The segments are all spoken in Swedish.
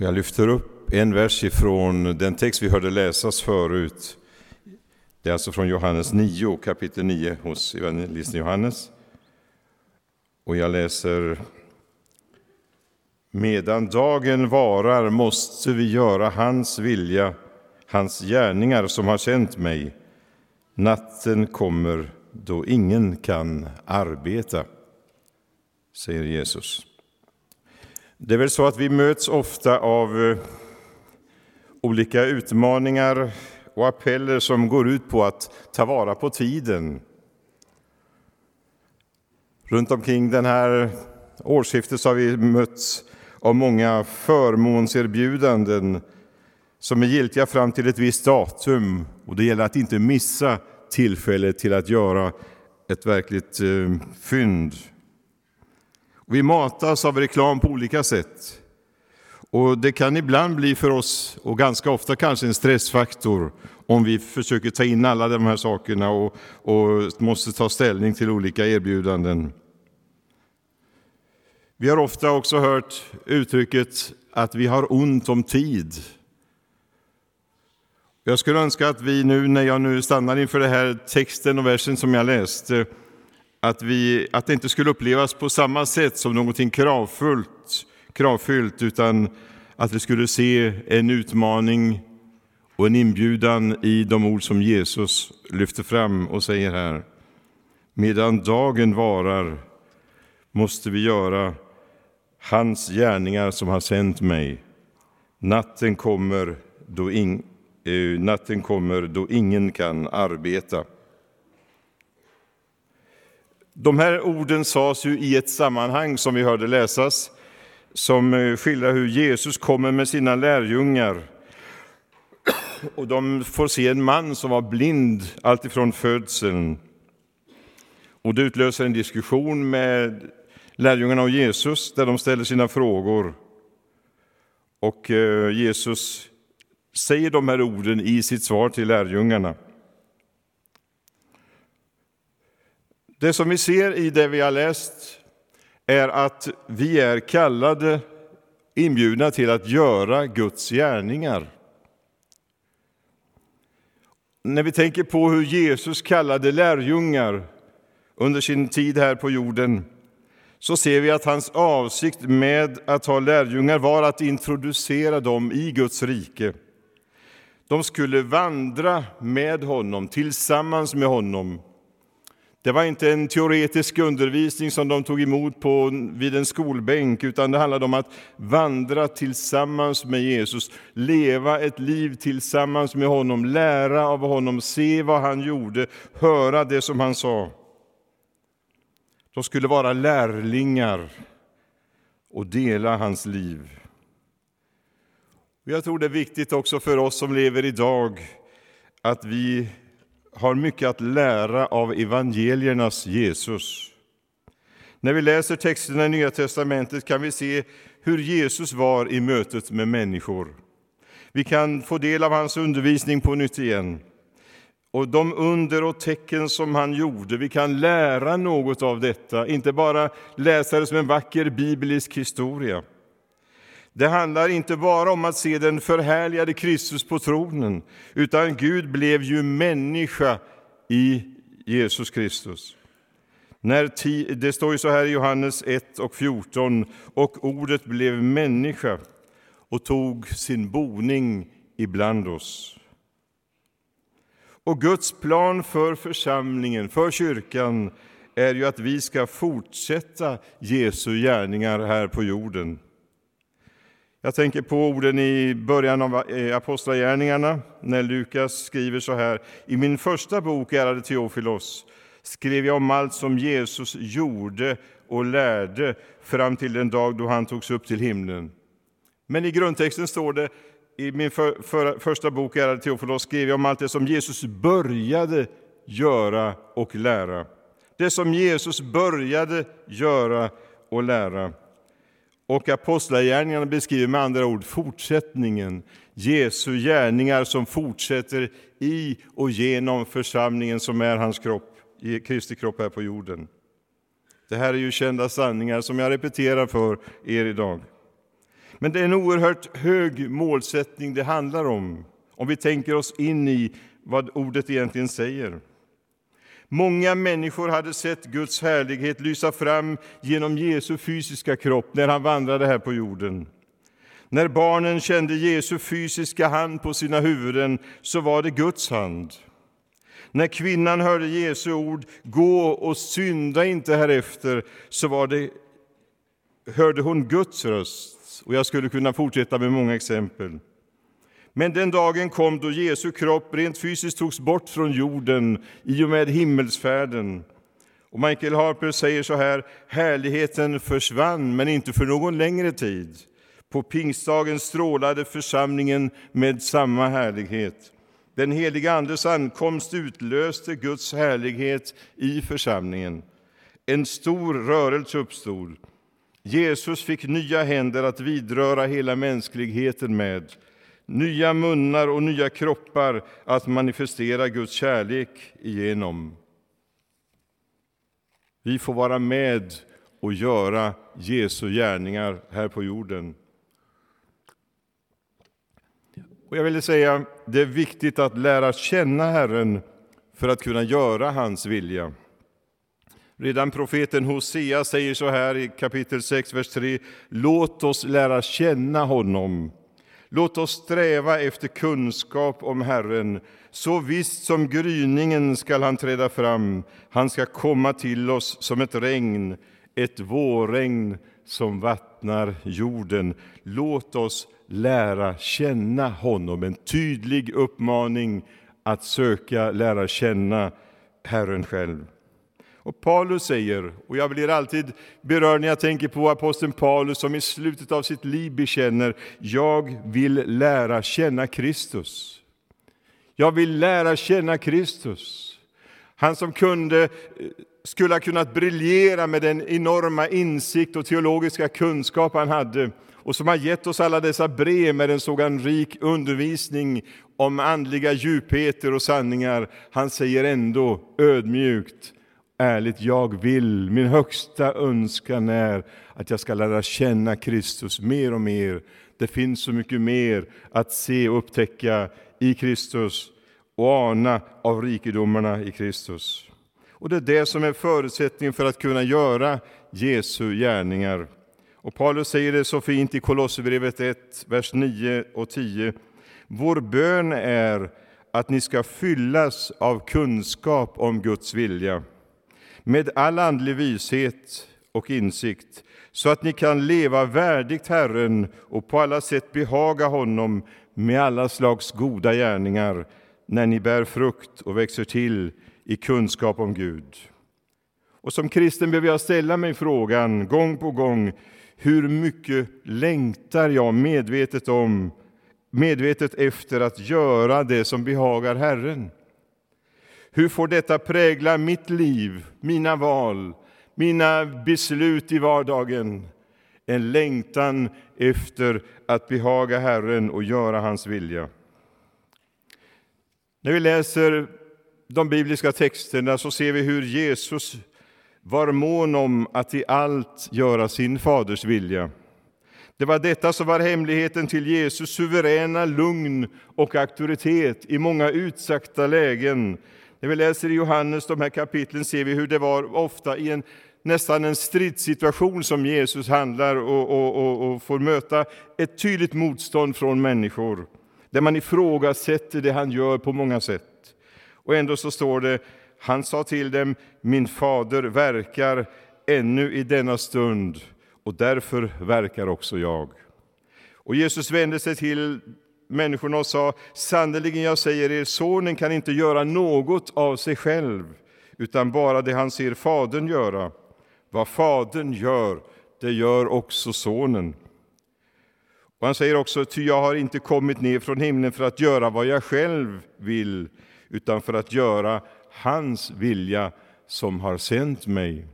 Och jag lyfter upp en vers ifrån den text vi hörde läsas förut. Det är alltså från Johannes 9, kapitel 9 hos evangelisten Johannes. Och jag läser Medan dagen varar måste vi göra hans vilja, hans gärningar som har känt mig. Natten kommer då ingen kan arbeta, säger Jesus. Det är väl så att vi möts ofta av eh, olika utmaningar och appeller som går ut på att ta vara på tiden. Runt omkring den här årsskiftet så har vi mötts av många förmånserbjudanden som är giltiga fram till ett visst datum. Och det gäller att inte missa tillfället till att göra ett verkligt eh, fynd. Vi matas av reklam på olika sätt. Och Det kan ibland bli för oss, och ganska ofta kanske en stressfaktor om vi försöker ta in alla de här sakerna och, och måste ta ställning till olika erbjudanden. Vi har ofta också hört uttrycket att vi har ont om tid. Jag skulle önska att vi nu, när jag nu stannar inför den här texten och versen som jag läste, att, vi, att det inte skulle upplevas på samma sätt som någonting kravfullt, kravfyllt, utan att vi skulle se en utmaning och en inbjudan i de ord som Jesus lyfter fram och säger här. Medan dagen varar måste vi göra hans gärningar som har sänt mig. Natten kommer då, in, eh, natten kommer då ingen kan arbeta. De här orden sades ju i ett sammanhang som vi hörde läsas som eh, skildrar hur Jesus kommer med sina lärjungar. Och de får se en man som var blind alltifrån födseln. Och det utlöser en diskussion med lärjungarna och Jesus där de ställer sina frågor. Och eh, Jesus säger de här orden i sitt svar till lärjungarna. Det som vi ser i det vi har läst är att vi är kallade, inbjudna till att göra Guds gärningar. När vi tänker på hur Jesus kallade lärjungar under sin tid här på jorden så ser vi att hans avsikt med att ha lärjungar var att introducera dem i Guds rike. De skulle vandra med honom, tillsammans med honom. Det var inte en teoretisk undervisning som de tog emot på, vid en skolbänk, utan det handlade om att vandra tillsammans med Jesus, leva ett liv tillsammans med honom, lära av honom, se vad han gjorde, höra det som han sa. De skulle vara lärlingar och dela hans liv. Jag tror det är viktigt också för oss som lever idag att vi har mycket att lära av evangeliernas Jesus. När vi läser texterna i Nya testamentet kan vi se hur Jesus var i mötet med människor. Vi kan få del av hans undervisning på nytt igen och de under och tecken som han gjorde. Vi kan lära något av detta, inte bara läsa det som en vacker biblisk historia. Det handlar inte bara om att se den förhärligade Kristus på tronen, utan Gud blev ju människa i Jesus Kristus. När det står ju så här i Johannes 1 och 14, och ordet blev människa och tog sin boning ibland oss. Och Guds plan för församlingen, för kyrkan, är ju att vi ska fortsätta Jesu gärningar här på jorden. Jag tänker på orden i början av eh, Apostlagärningarna när Lukas skriver så här. I min första bok, ärade Teofilos, skrev jag om allt som Jesus gjorde och lärde fram till den dag då han togs upp till himlen. Men i grundtexten står det i min för, för, första bok, ärade Teofilos, skrev jag om allt det som Jesus började göra och lära. Det som Jesus började göra och lära. Och Apostlagärningarna beskriver med andra ord fortsättningen, Jesu gärningar som fortsätter i och genom församlingen som är hans kropp, Kristi kropp här på jorden. Det här är ju kända sanningar som jag repeterar för er idag. Men det är en oerhört hög målsättning det handlar om, om vi tänker oss in i vad ordet egentligen säger. Många människor hade sett Guds härlighet lysa fram genom Jesu fysiska kropp när han vandrade här på jorden. När barnen kände Jesu fysiska hand på sina huvuden så var det Guds hand. När kvinnan hörde Jesu ord, gå och synda inte härefter, så var det, hörde hon Guds röst. Och jag skulle kunna fortsätta med många exempel. Men den dagen kom då Jesu kropp rent fysiskt togs bort från jorden i och med himmelsfärden. Och Michael Harper säger så här, härligheten försvann, men inte för någon längre tid. På pingstdagen strålade församlingen med samma härlighet. Den heliga Andes ankomst utlöste Guds härlighet i församlingen. En stor rörelse uppstod. Jesus fick nya händer att vidröra hela mänskligheten med, nya munnar och nya kroppar att manifestera Guds kärlek igenom. Vi får vara med och göra Jesu gärningar här på jorden. Och jag vill säga, det är viktigt att lära känna Herren för att kunna göra hans vilja. Redan profeten Hosea säger så här i kapitel 6, vers 3. Låt oss lära känna honom. Låt oss sträva efter kunskap om Herren. Så visst som gryningen skall han träda fram. Han ska komma till oss som ett regn, ett vårregn som vattnar jorden. Låt oss lära känna honom. En tydlig uppmaning att söka lära känna Herren själv. Och Paulus säger, och jag blir alltid berörd när jag tänker på aposteln Paulus som i slutet av sitt liv bekänner, jag vill lära känna Kristus. Jag vill lära känna Kristus. Han som kunde, eh, skulle ha kunnat briljera med den enorma insikt och teologiska kunskap han hade och som har gett oss alla dessa brev med en sådan rik undervisning om andliga djupheter och sanningar. Han säger ändå ödmjukt, ärligt, jag vill, min högsta önskan är att jag ska lära känna Kristus mer och mer. Det finns så mycket mer att se och upptäcka i Kristus och ana av rikedomarna i Kristus. Och det är det som är förutsättningen för att kunna göra Jesu gärningar. Och Paulus säger det så fint i Kolosserbrevet 1, vers 9 och 10. Vår bön är att ni ska fyllas av kunskap om Guds vilja med all andlig vishet och insikt så att ni kan leva värdigt Herren och på alla sätt behaga honom med alla slags goda gärningar när ni bär frukt och växer till i kunskap om Gud. Och som kristen behöver jag ställa mig frågan gång på gång hur mycket längtar jag medvetet om, medvetet efter att göra det som behagar Herren? Hur får detta prägla mitt liv, mina val, mina beslut i vardagen? En längtan efter att behaga Herren och göra hans vilja. När vi läser de bibliska texterna så ser vi hur Jesus var mån om att i allt göra sin faders vilja. Det var detta som var hemligheten till Jesus suveräna lugn och auktoritet i många utsatta lägen. När vi läser i Johannes de här kapitlen ser vi hur det var ofta i en nästan en stridssituation som Jesus handlar och, och, och, och får möta ett tydligt motstånd från människor, där man ifrågasätter det han gör på många sätt. Och ändå så står det han sa till dem, min fader verkar ännu i denna stund och därför verkar också jag. Och Jesus vände sig till människorna och sa, sannerligen jag säger er, sonen kan inte göra något av sig själv, utan bara det han ser fadern göra. Vad fadern gör, det gör också sonen. Och han säger också, ty jag har inte kommit ner från himlen för att göra vad jag själv vill, utan för att göra hans vilja som har sänt mig.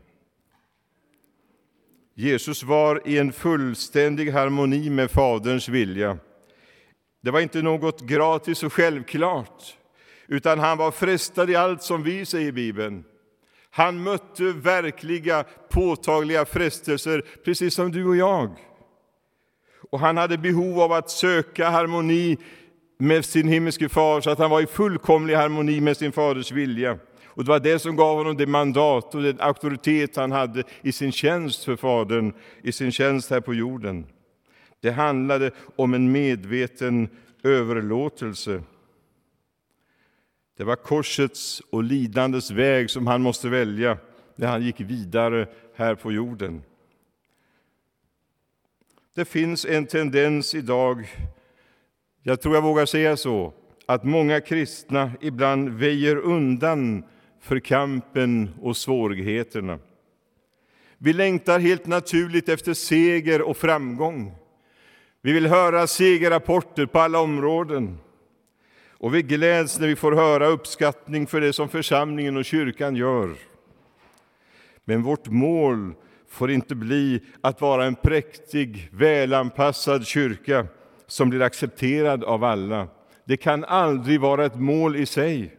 Jesus var i en fullständig harmoni med Faderns vilja. Det var inte något gratis och självklart, utan han var frestad i allt som vi säger i Bibeln. Han mötte verkliga, påtagliga frestelser, precis som du och jag. Och han hade behov av att söka harmoni med sin himmelske far, så att han var i fullkomlig harmoni med sin faders vilja. Och det var det som gav honom det mandat och den auktoritet han hade i sin tjänst för Fadern, i sin tjänst här på jorden. Det handlade om en medveten överlåtelse. Det var korsets och lidandets väg som han måste välja när han gick vidare här på jorden. Det finns en tendens idag, jag tror jag vågar säga så, att många kristna ibland väjer undan för kampen och svårigheterna. Vi längtar helt naturligt efter seger och framgång. Vi vill höra segerrapporter på alla områden. Och vi gläds när vi får höra uppskattning för det som församlingen och kyrkan gör. Men vårt mål får inte bli att vara en präktig, välanpassad kyrka som blir accepterad av alla. Det kan aldrig vara ett mål i sig.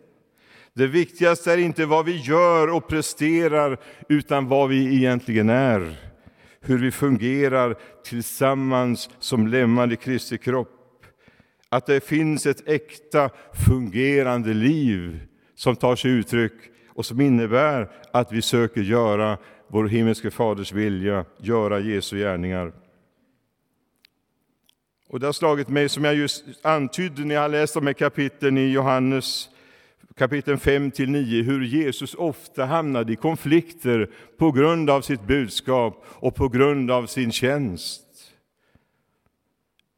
Det viktigaste är inte vad vi gör och presterar, utan vad vi egentligen är. Hur vi fungerar tillsammans som lemmar i Kristi kropp. Att det finns ett äkta, fungerande liv som tar sig uttryck och som innebär att vi söker göra vår himmelske Faders vilja, göra Jesu gärningar. Och det har slagit mig, som jag just antydde när jag läste de här kapitlen i Johannes kapitel 5-9, hur Jesus ofta hamnade i konflikter på grund av sitt budskap och på grund av sin tjänst.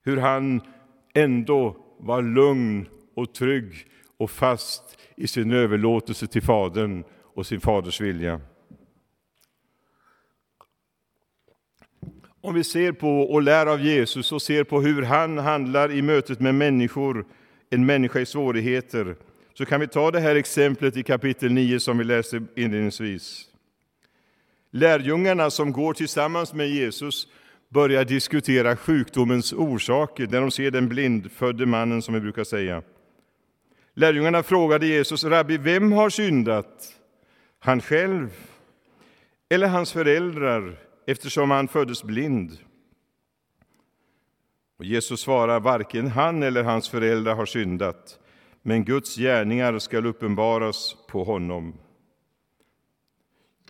Hur han ändå var lugn och trygg och fast i sin överlåtelse till Fadern och sin faders vilja. Om vi ser på och lär av Jesus och ser på hur han handlar i mötet med människor, en människa i svårigheter, så kan vi ta det här exemplet i kapitel 9 som vi läste inledningsvis. Lärjungarna som går tillsammans med Jesus börjar diskutera sjukdomens orsaker när de ser den blindfödde mannen, som vi brukar säga. Lärjungarna frågade Jesus, Rabbi, vem har syndat? Han själv eller hans föräldrar, eftersom han föddes blind? Och Jesus svarar, varken han eller hans föräldrar har syndat, men Guds gärningar skall uppenbaras på honom.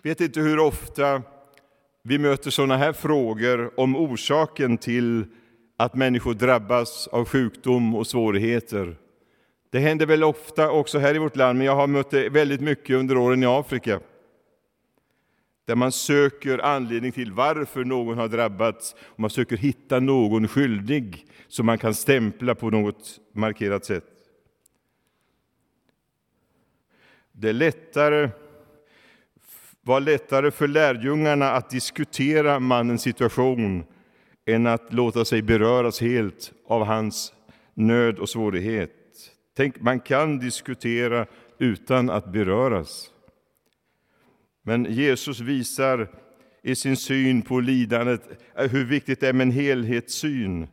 Jag vet inte hur ofta vi möter sådana här frågor om orsaken till att människor drabbas av sjukdom och svårigheter. Det händer väl ofta också här i vårt land, men jag har mött det väldigt mycket under åren i Afrika. Där man söker anledning till varför någon har drabbats, och man söker hitta någon skyldig som man kan stämpla på något markerat sätt. Det lättare, var lättare för lärjungarna att diskutera mannens situation än att låta sig beröras helt av hans nöd och svårighet. Tänk, man kan diskutera utan att beröras. Men Jesus visar i sin syn på lidandet eh, hur viktigt det är med en helhetssyn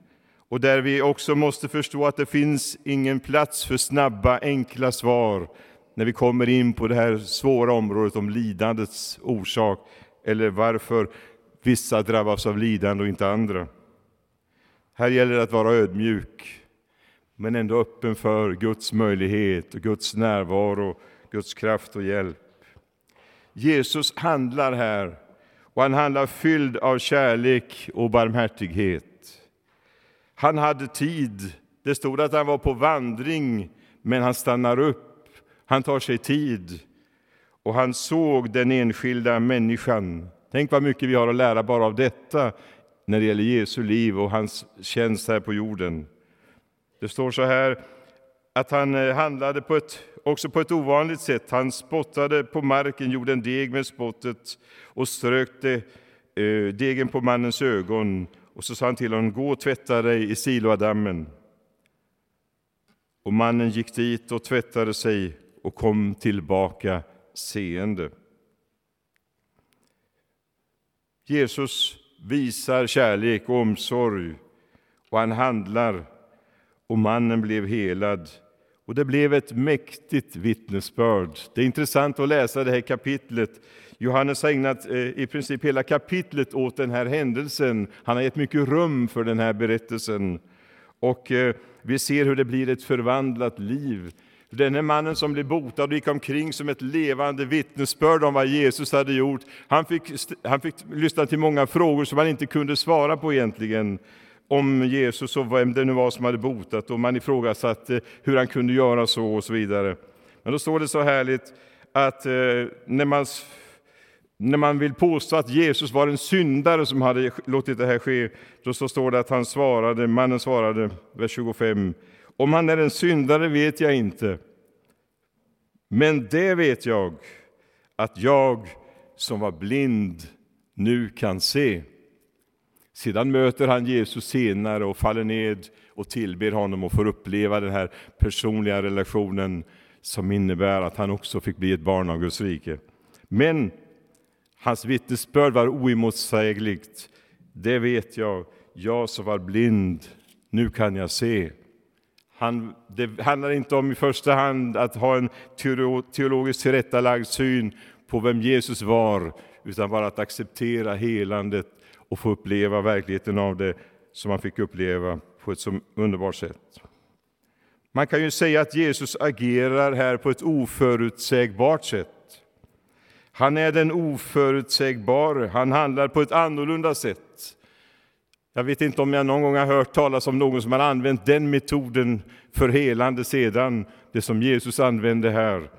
och där vi också måste förstå att det finns ingen plats för snabba, enkla svar när vi kommer in på det här svåra området om lidandets orsak eller varför vissa drabbas av lidande och inte andra. Här gäller det att vara ödmjuk, men ändå öppen för Guds möjlighet, Guds närvaro, Guds kraft och hjälp. Jesus handlar här, och han handlar fylld av kärlek och barmhärtighet. Han hade tid. Det stod att han var på vandring, men han stannar upp han tar sig tid och han såg den enskilda människan. Tänk vad mycket vi har att lära bara av detta när det gäller Jesu liv och hans tjänst här på jorden. Det står så här att han eh, handlade på ett, också på ett ovanligt sätt. Han spottade på marken, gjorde en deg med spottet och strökte eh, degen på mannens ögon. Och så sa han till honom, gå och tvätta dig i Siloadammen. Och mannen gick dit och tvättade sig och kom tillbaka seende. Jesus visar kärlek och omsorg och han handlar och mannen blev helad Och det blev ett mäktigt vittnesbörd. Det är intressant att läsa det här kapitlet. Johannes har ägnat eh, i princip hela kapitlet åt den här händelsen. Han har gett mycket rum för den här berättelsen. Och eh, vi ser hur det blir ett förvandlat liv. Den här mannen som blev botad och gick omkring som ett levande vittnesbörd om vad Jesus hade gjort. Han fick, han fick lyssna till många frågor som han inte kunde svara på egentligen om Jesus och vem det nu var som hade botat och man ifrågasatte hur han kunde göra så och så vidare. Men då står det så härligt att eh, när man, när man vill påstå att Jesus var en syndare som hade låtit det här ske, då så står det att han svarade, mannen svarade, vers 25, om han är en syndare vet jag inte, men det vet jag, att jag som var blind nu kan se. Sedan möter han Jesus senare och faller ned och tillber honom och får uppleva den här personliga relationen som innebär att han också fick bli ett barn av Guds rike. Men hans vittnesbörd var oemotsägligt. Det vet jag, jag som var blind, nu kan jag se. Han, det handlar inte om i första hand att ha en teologiskt tillrättalagd syn på vem Jesus var, utan bara att acceptera helandet och få uppleva verkligheten av det som han fick uppleva på ett så underbart sätt. Man kan ju säga att Jesus agerar här på ett oförutsägbart sätt. Han är den oförutsägbare, han handlar på ett annorlunda sätt. Jag vet inte om jag någon gång har hört talas om någon som har använt den metoden för helande sedan, det som Jesus använde här.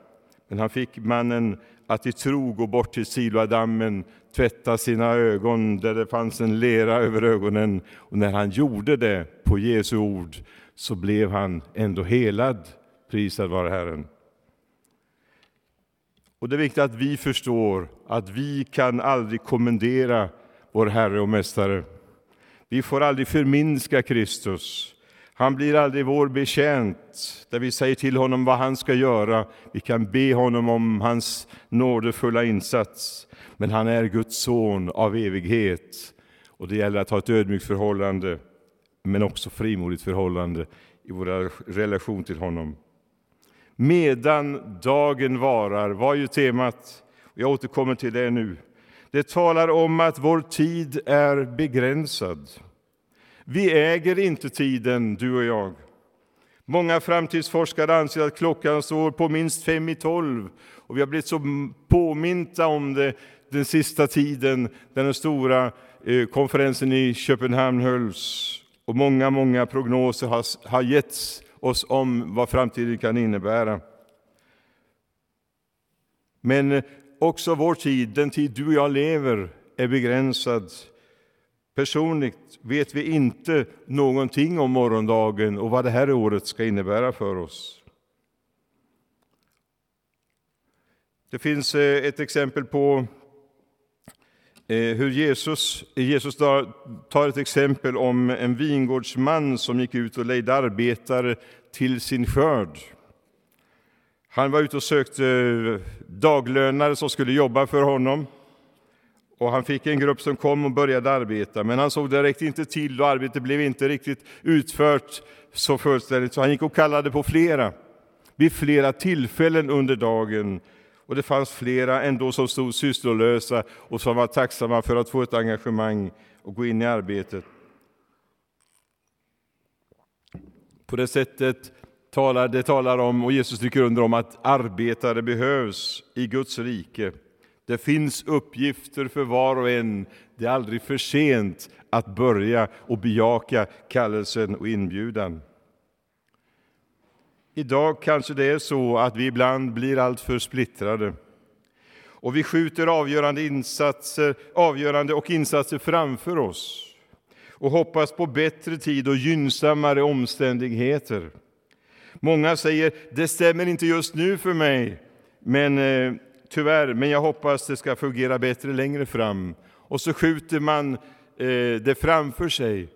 Men han fick mannen att i tro gå bort till Siloadammen, tvätta sina ögon där det fanns en lera över ögonen. Och när han gjorde det på Jesu ord så blev han ändå helad. Prisad vare Herren. Och det är viktigt att vi förstår att vi kan aldrig kommendera vår Herre och Mästare. Vi får aldrig förminska Kristus. Han blir aldrig vår betjänt, där vi säger till honom vad han ska göra. Vi kan be honom om hans nådefulla insats. Men han är Guds son av evighet. Och det gäller att ha ett ödmjukt förhållande, men också frimodigt förhållande i vår relation till honom. Medan dagen varar var ju temat. Jag återkommer till det nu. Det talar om att vår tid är begränsad. Vi äger inte tiden, du och jag. Många framtidsforskare anser att klockan står på minst fem i tolv och vi har blivit så påminta om det den sista tiden, när den stora eh, konferensen i Köpenhamn hölls. Och många, många prognoser har, har getts oss om vad framtiden kan innebära. Men eh, också vår tid, den tid du och jag lever, är begränsad. Personligt vet vi inte någonting om morgondagen och vad det här året ska innebära för oss. Det finns eh, ett exempel på eh, hur Jesus, Jesus tar ett exempel om en vingårdsman som gick ut och lejde arbetare till sin skörd. Han var ute och sökte eh, daglönare som skulle jobba för honom. Och han fick en grupp som kom och började arbeta, men han såg direkt inte till och arbetet blev inte riktigt utfört så fullständigt, så han gick och kallade på flera vid flera tillfällen under dagen. Och det fanns flera ändå som stod sysslolösa och som var tacksamma för att få ett engagemang och gå in i arbetet. På det sättet talar det talar om, och Jesus stryker under om, att arbetare behövs i Guds rike. Det finns uppgifter för var och en. Det är aldrig för sent att börja och bejaka kallelsen och inbjudan. Idag kanske det är så att vi ibland blir alltför splittrade och vi skjuter avgörande, insatser, avgörande och insatser framför oss och hoppas på bättre tid och gynnsammare omständigheter. Många säger det stämmer inte just nu för mig, men eh, tyvärr, men jag hoppas det ska fungera bättre längre fram. Och så skjuter man eh, det framför sig.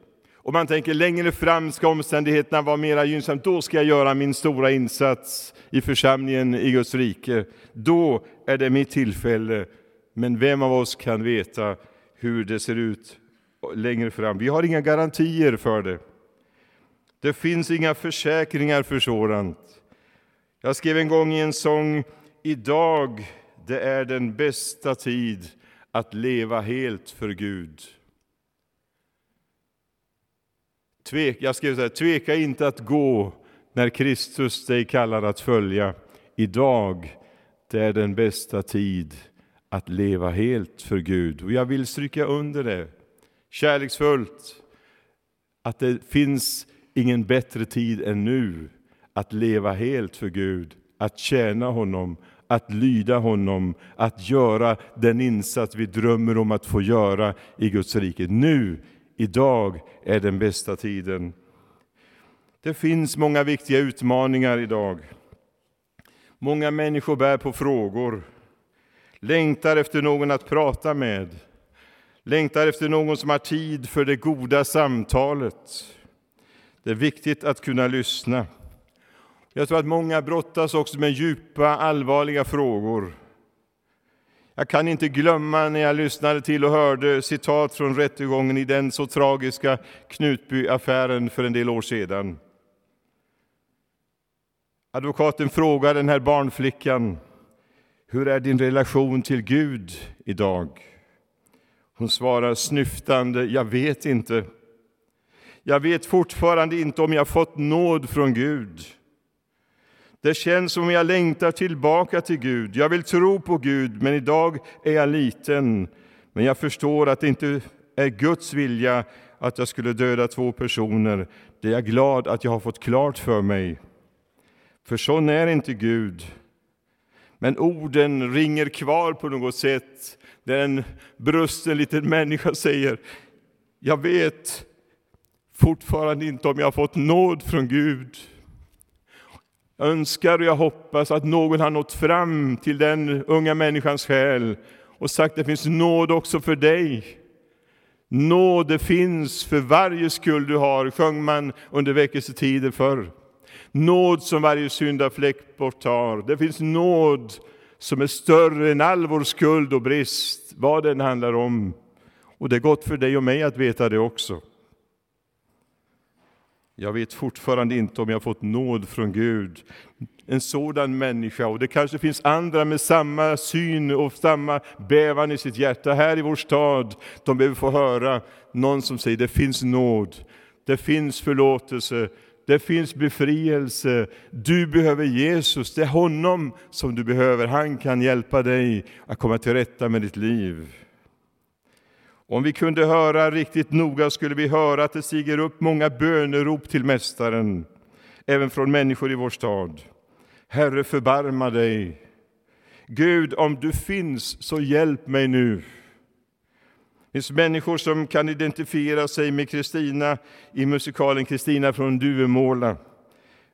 Och man tänker längre fram ska omständigheterna vara mera gynnsamma. Då ska jag göra min stora insats i församlingen i Guds rike. Då är det mitt tillfälle. Men vem av oss kan veta hur det ser ut längre fram? Vi har inga garantier för det. Det finns inga försäkringar för sådant. Jag skrev en gång i en sång, idag det är den bästa tid att leva helt för Gud. Tvek, jag skrev så här, tveka inte att gå när Kristus dig kallar att följa. Idag, det är den bästa tid att leva helt för Gud. Och jag vill stryka under det kärleksfullt, att det finns ingen bättre tid än nu att leva helt för Gud, att tjäna honom, att lyda honom, att göra den insats vi drömmer om att få göra i Guds rike. Nu, idag, är den bästa tiden. Det finns många viktiga utmaningar idag. Många människor bär på frågor, längtar efter någon att prata med, längtar efter någon som har tid för det goda samtalet. Det är viktigt att kunna lyssna. Jag tror att många brottas också med djupa, allvarliga frågor. Jag kan inte glömma när jag lyssnade till och hörde citat från rättegången i den så tragiska Knutbyaffären för en del år sedan. Advokaten frågar den här barnflickan, hur är din relation till Gud idag? Hon svarar snyftande, jag vet inte. Jag vet fortfarande inte om jag fått nåd från Gud. Det känns som om jag längtar tillbaka till Gud. Jag vill tro på Gud, men idag är jag liten. Men jag förstår att det inte är Guds vilja att jag skulle döda två personer. Det är jag glad att jag har fått klart för mig. För sån är inte Gud. Men orden ringer kvar på något sätt. Där en brusten liten människa säger, jag vet fortfarande inte om jag har fått nåd från Gud. Jag önskar och jag hoppas att någon har nått fram till den unga människans själ och sagt att det finns nåd också för dig. Nåd det finns för varje skuld du har, sjöng man under väckelsetider förr. Nåd som varje syndafläck borttar. Det finns nåd som är större än all vår skuld och brist, vad den handlar om. Och det är gott för dig och mig att veta det också. Jag vet fortfarande inte om jag fått nåd från Gud. En sådan människa, och det kanske finns andra med samma syn och samma bävan i sitt hjärta här i vår stad. De behöver få höra någon som säger det finns nåd, det finns förlåtelse, det finns befrielse. Du behöver Jesus, det är honom som du behöver. Han kan hjälpa dig att komma till rätta med ditt liv. Om vi kunde höra riktigt noga skulle vi höra att det stiger upp många bönerop till Mästaren, även från människor i vår stad. Herre, förbarma dig. Gud, om du finns, så hjälp mig nu. Det finns människor som kan identifiera sig med Kristina i musikalen Kristina från Duvemåla.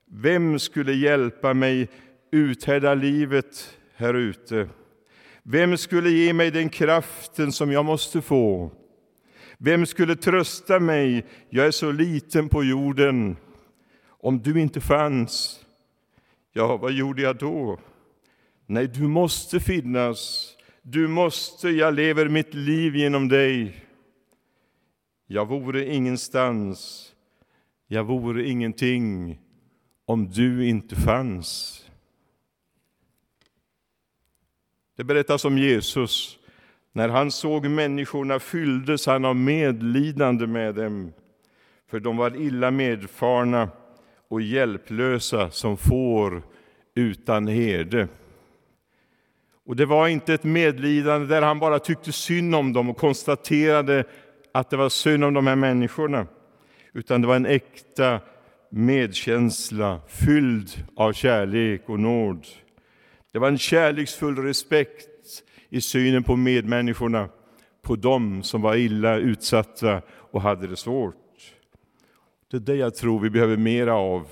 Vem skulle hjälpa mig uthärda livet här ute? Vem skulle ge mig den kraften som jag måste få? Vem skulle trösta mig? Jag är så liten på jorden. Om du inte fanns, ja, vad gjorde jag då? Nej, du måste finnas. Du måste, jag lever mitt liv genom dig. Jag vore ingenstans, jag vore ingenting om du inte fanns. Det berättas om Jesus. När han såg människorna fylldes han av medlidande med dem, för de var illa medfarna och hjälplösa som får utan herde. Och det var inte ett medlidande där han bara tyckte synd om dem och konstaterade att det var synd om de här människorna, utan det var en äkta medkänsla fylld av kärlek och nåd. Det var en kärleksfull respekt i synen på medmänniskorna, på dem som var illa utsatta och hade det svårt. Det är det jag tror vi behöver mera av.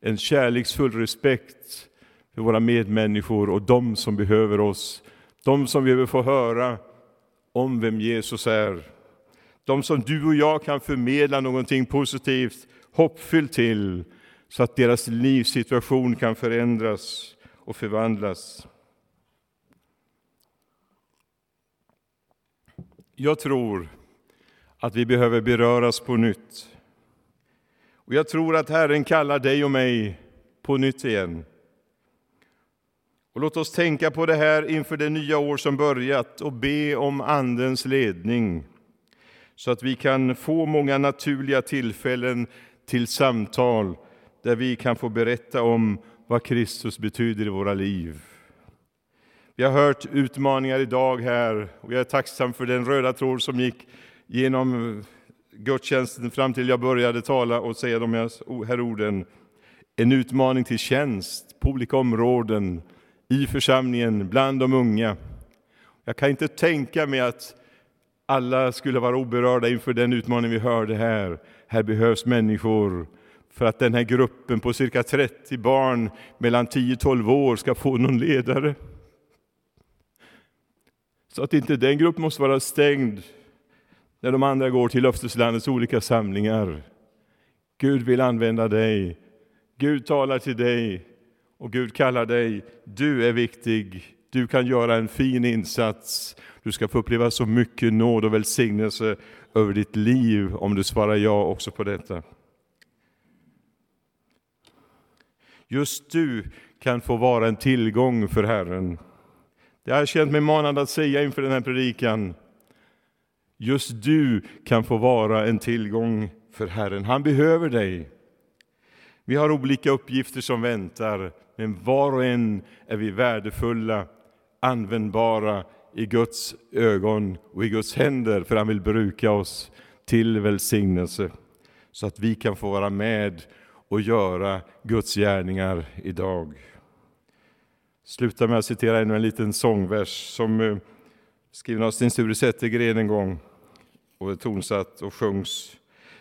En kärleksfull respekt för våra medmänniskor och de som behöver oss. De som behöver få höra om vem Jesus är. De som du och jag kan förmedla någonting positivt, hoppfyllt till, så att deras livssituation kan förändras och förvandlas. Jag tror att vi behöver beröras på nytt. Och jag tror att Herren kallar dig och mig på nytt igen. Och låt oss tänka på det här inför det nya år som börjat och be om Andens ledning så att vi kan få många naturliga tillfällen till samtal där vi kan få berätta om vad Kristus betyder i våra liv. Vi har hört utmaningar idag här och jag är tacksam för den röda tråd som gick genom gudstjänsten fram till jag började tala och säga de här orden. En utmaning till tjänst på olika områden, i församlingen, bland de unga. Jag kan inte tänka mig att alla skulle vara oberörda inför den utmaning vi hörde här. Här behövs människor för att den här gruppen på cirka 30 barn mellan 10-12 år ska få någon ledare. Så att inte den gruppen måste vara stängd när de andra går till löfteslandets olika samlingar. Gud vill använda dig. Gud talar till dig och Gud kallar dig. Du är viktig. Du kan göra en fin insats. Du ska få uppleva så mycket nåd och välsignelse över ditt liv om du svarar ja också på detta. Just du kan få vara en tillgång för Herren. Det har jag känt mig manad att säga inför den här predikan. Just du kan få vara en tillgång för Herren. Han behöver dig. Vi har olika uppgifter som väntar, men var och en är vi värdefulla, användbara i Guds ögon och i Guds händer, för han vill bruka oss till välsignelse, så att vi kan få vara med och göra Guds gärningar idag. Sluta med att citera ännu en liten sångvers som eh, skriven av Sten Sture Zettergren en gång och är tonsatt och sjungs.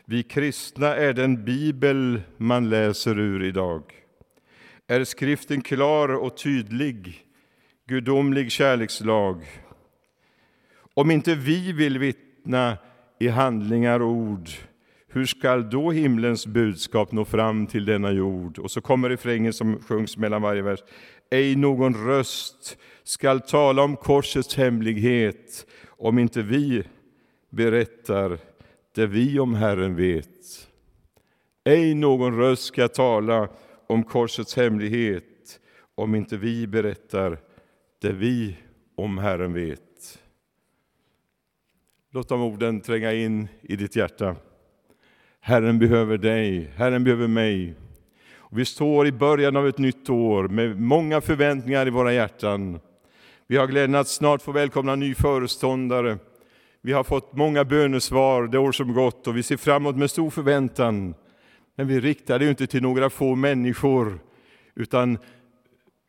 Vi kristna är den bibel man läser ur idag. Är skriften klar och tydlig, gudomlig kärlekslag. Om inte vi vill vittna i handlingar och ord, hur skall då himlens budskap nå fram till denna jord? Och så kommer refrängen som sjungs mellan varje vers. Ej någon röst skall tala om korsets hemlighet, om inte vi berättar det vi om Herren vet. Ej någon röst ska tala om korsets hemlighet, om inte vi berättar det vi om Herren vet. Låt de orden tränga in i ditt hjärta. Herren behöver dig, Herren behöver mig. Och vi står i början av ett nytt år med många förväntningar i våra hjärtan. Vi har glädjen att snart få välkomna en ny föreståndare. Vi har fått många bönesvar det år som gått och vi ser framåt med stor förväntan. Men vi riktar det inte till några få människor, utan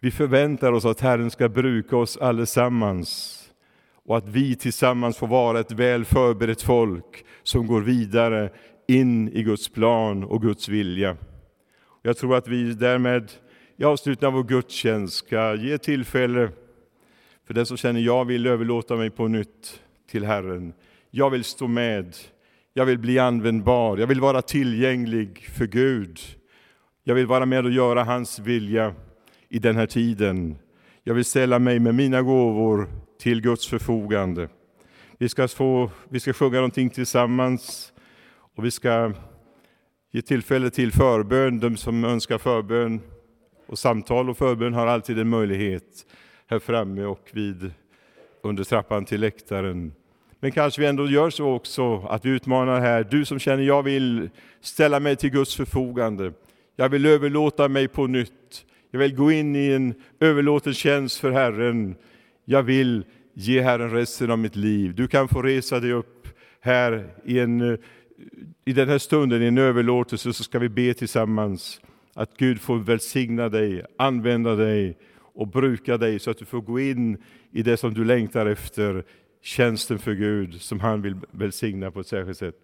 vi förväntar oss att Herren ska bruka oss allesammans och att vi tillsammans får vara ett väl förberett folk som går vidare in i Guds plan och Guds vilja. Jag tror att vi därmed i avslutningen av vår gudstjänst ska ge tillfälle för den som känner jag vill överlåta mig på nytt till Herren. Jag vill stå med, jag vill bli användbar, jag vill vara tillgänglig för Gud. Jag vill vara med och göra hans vilja i den här tiden. Jag vill ställa mig med mina gåvor till Guds förfogande. Vi ska, få, vi ska sjunga någonting tillsammans och vi ska ge tillfälle till förbön. De som önskar förbön och samtal och förbön har alltid en möjlighet här framme och vid under trappan till läktaren. Men kanske vi ändå gör så också att vi utmanar här, du som känner jag vill ställa mig till Guds förfogande. Jag vill överlåta mig på nytt. Jag vill gå in i en överlåten tjänst för Herren. Jag vill ge Herren resten av mitt liv. Du kan få resa dig upp här i en eh, i den här stunden, i en överlåtelse, så ska vi be tillsammans att Gud får välsigna dig, använda dig och bruka dig så att du får gå in i det som du längtar efter, tjänsten för Gud som han vill välsigna på ett särskilt sätt.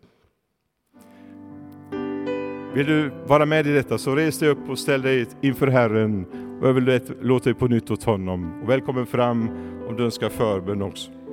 Vill du vara med i detta så res dig upp och ställ dig inför Herren och överlåt dig på nytt åt honom. Och välkommen fram om du önskar förbön också.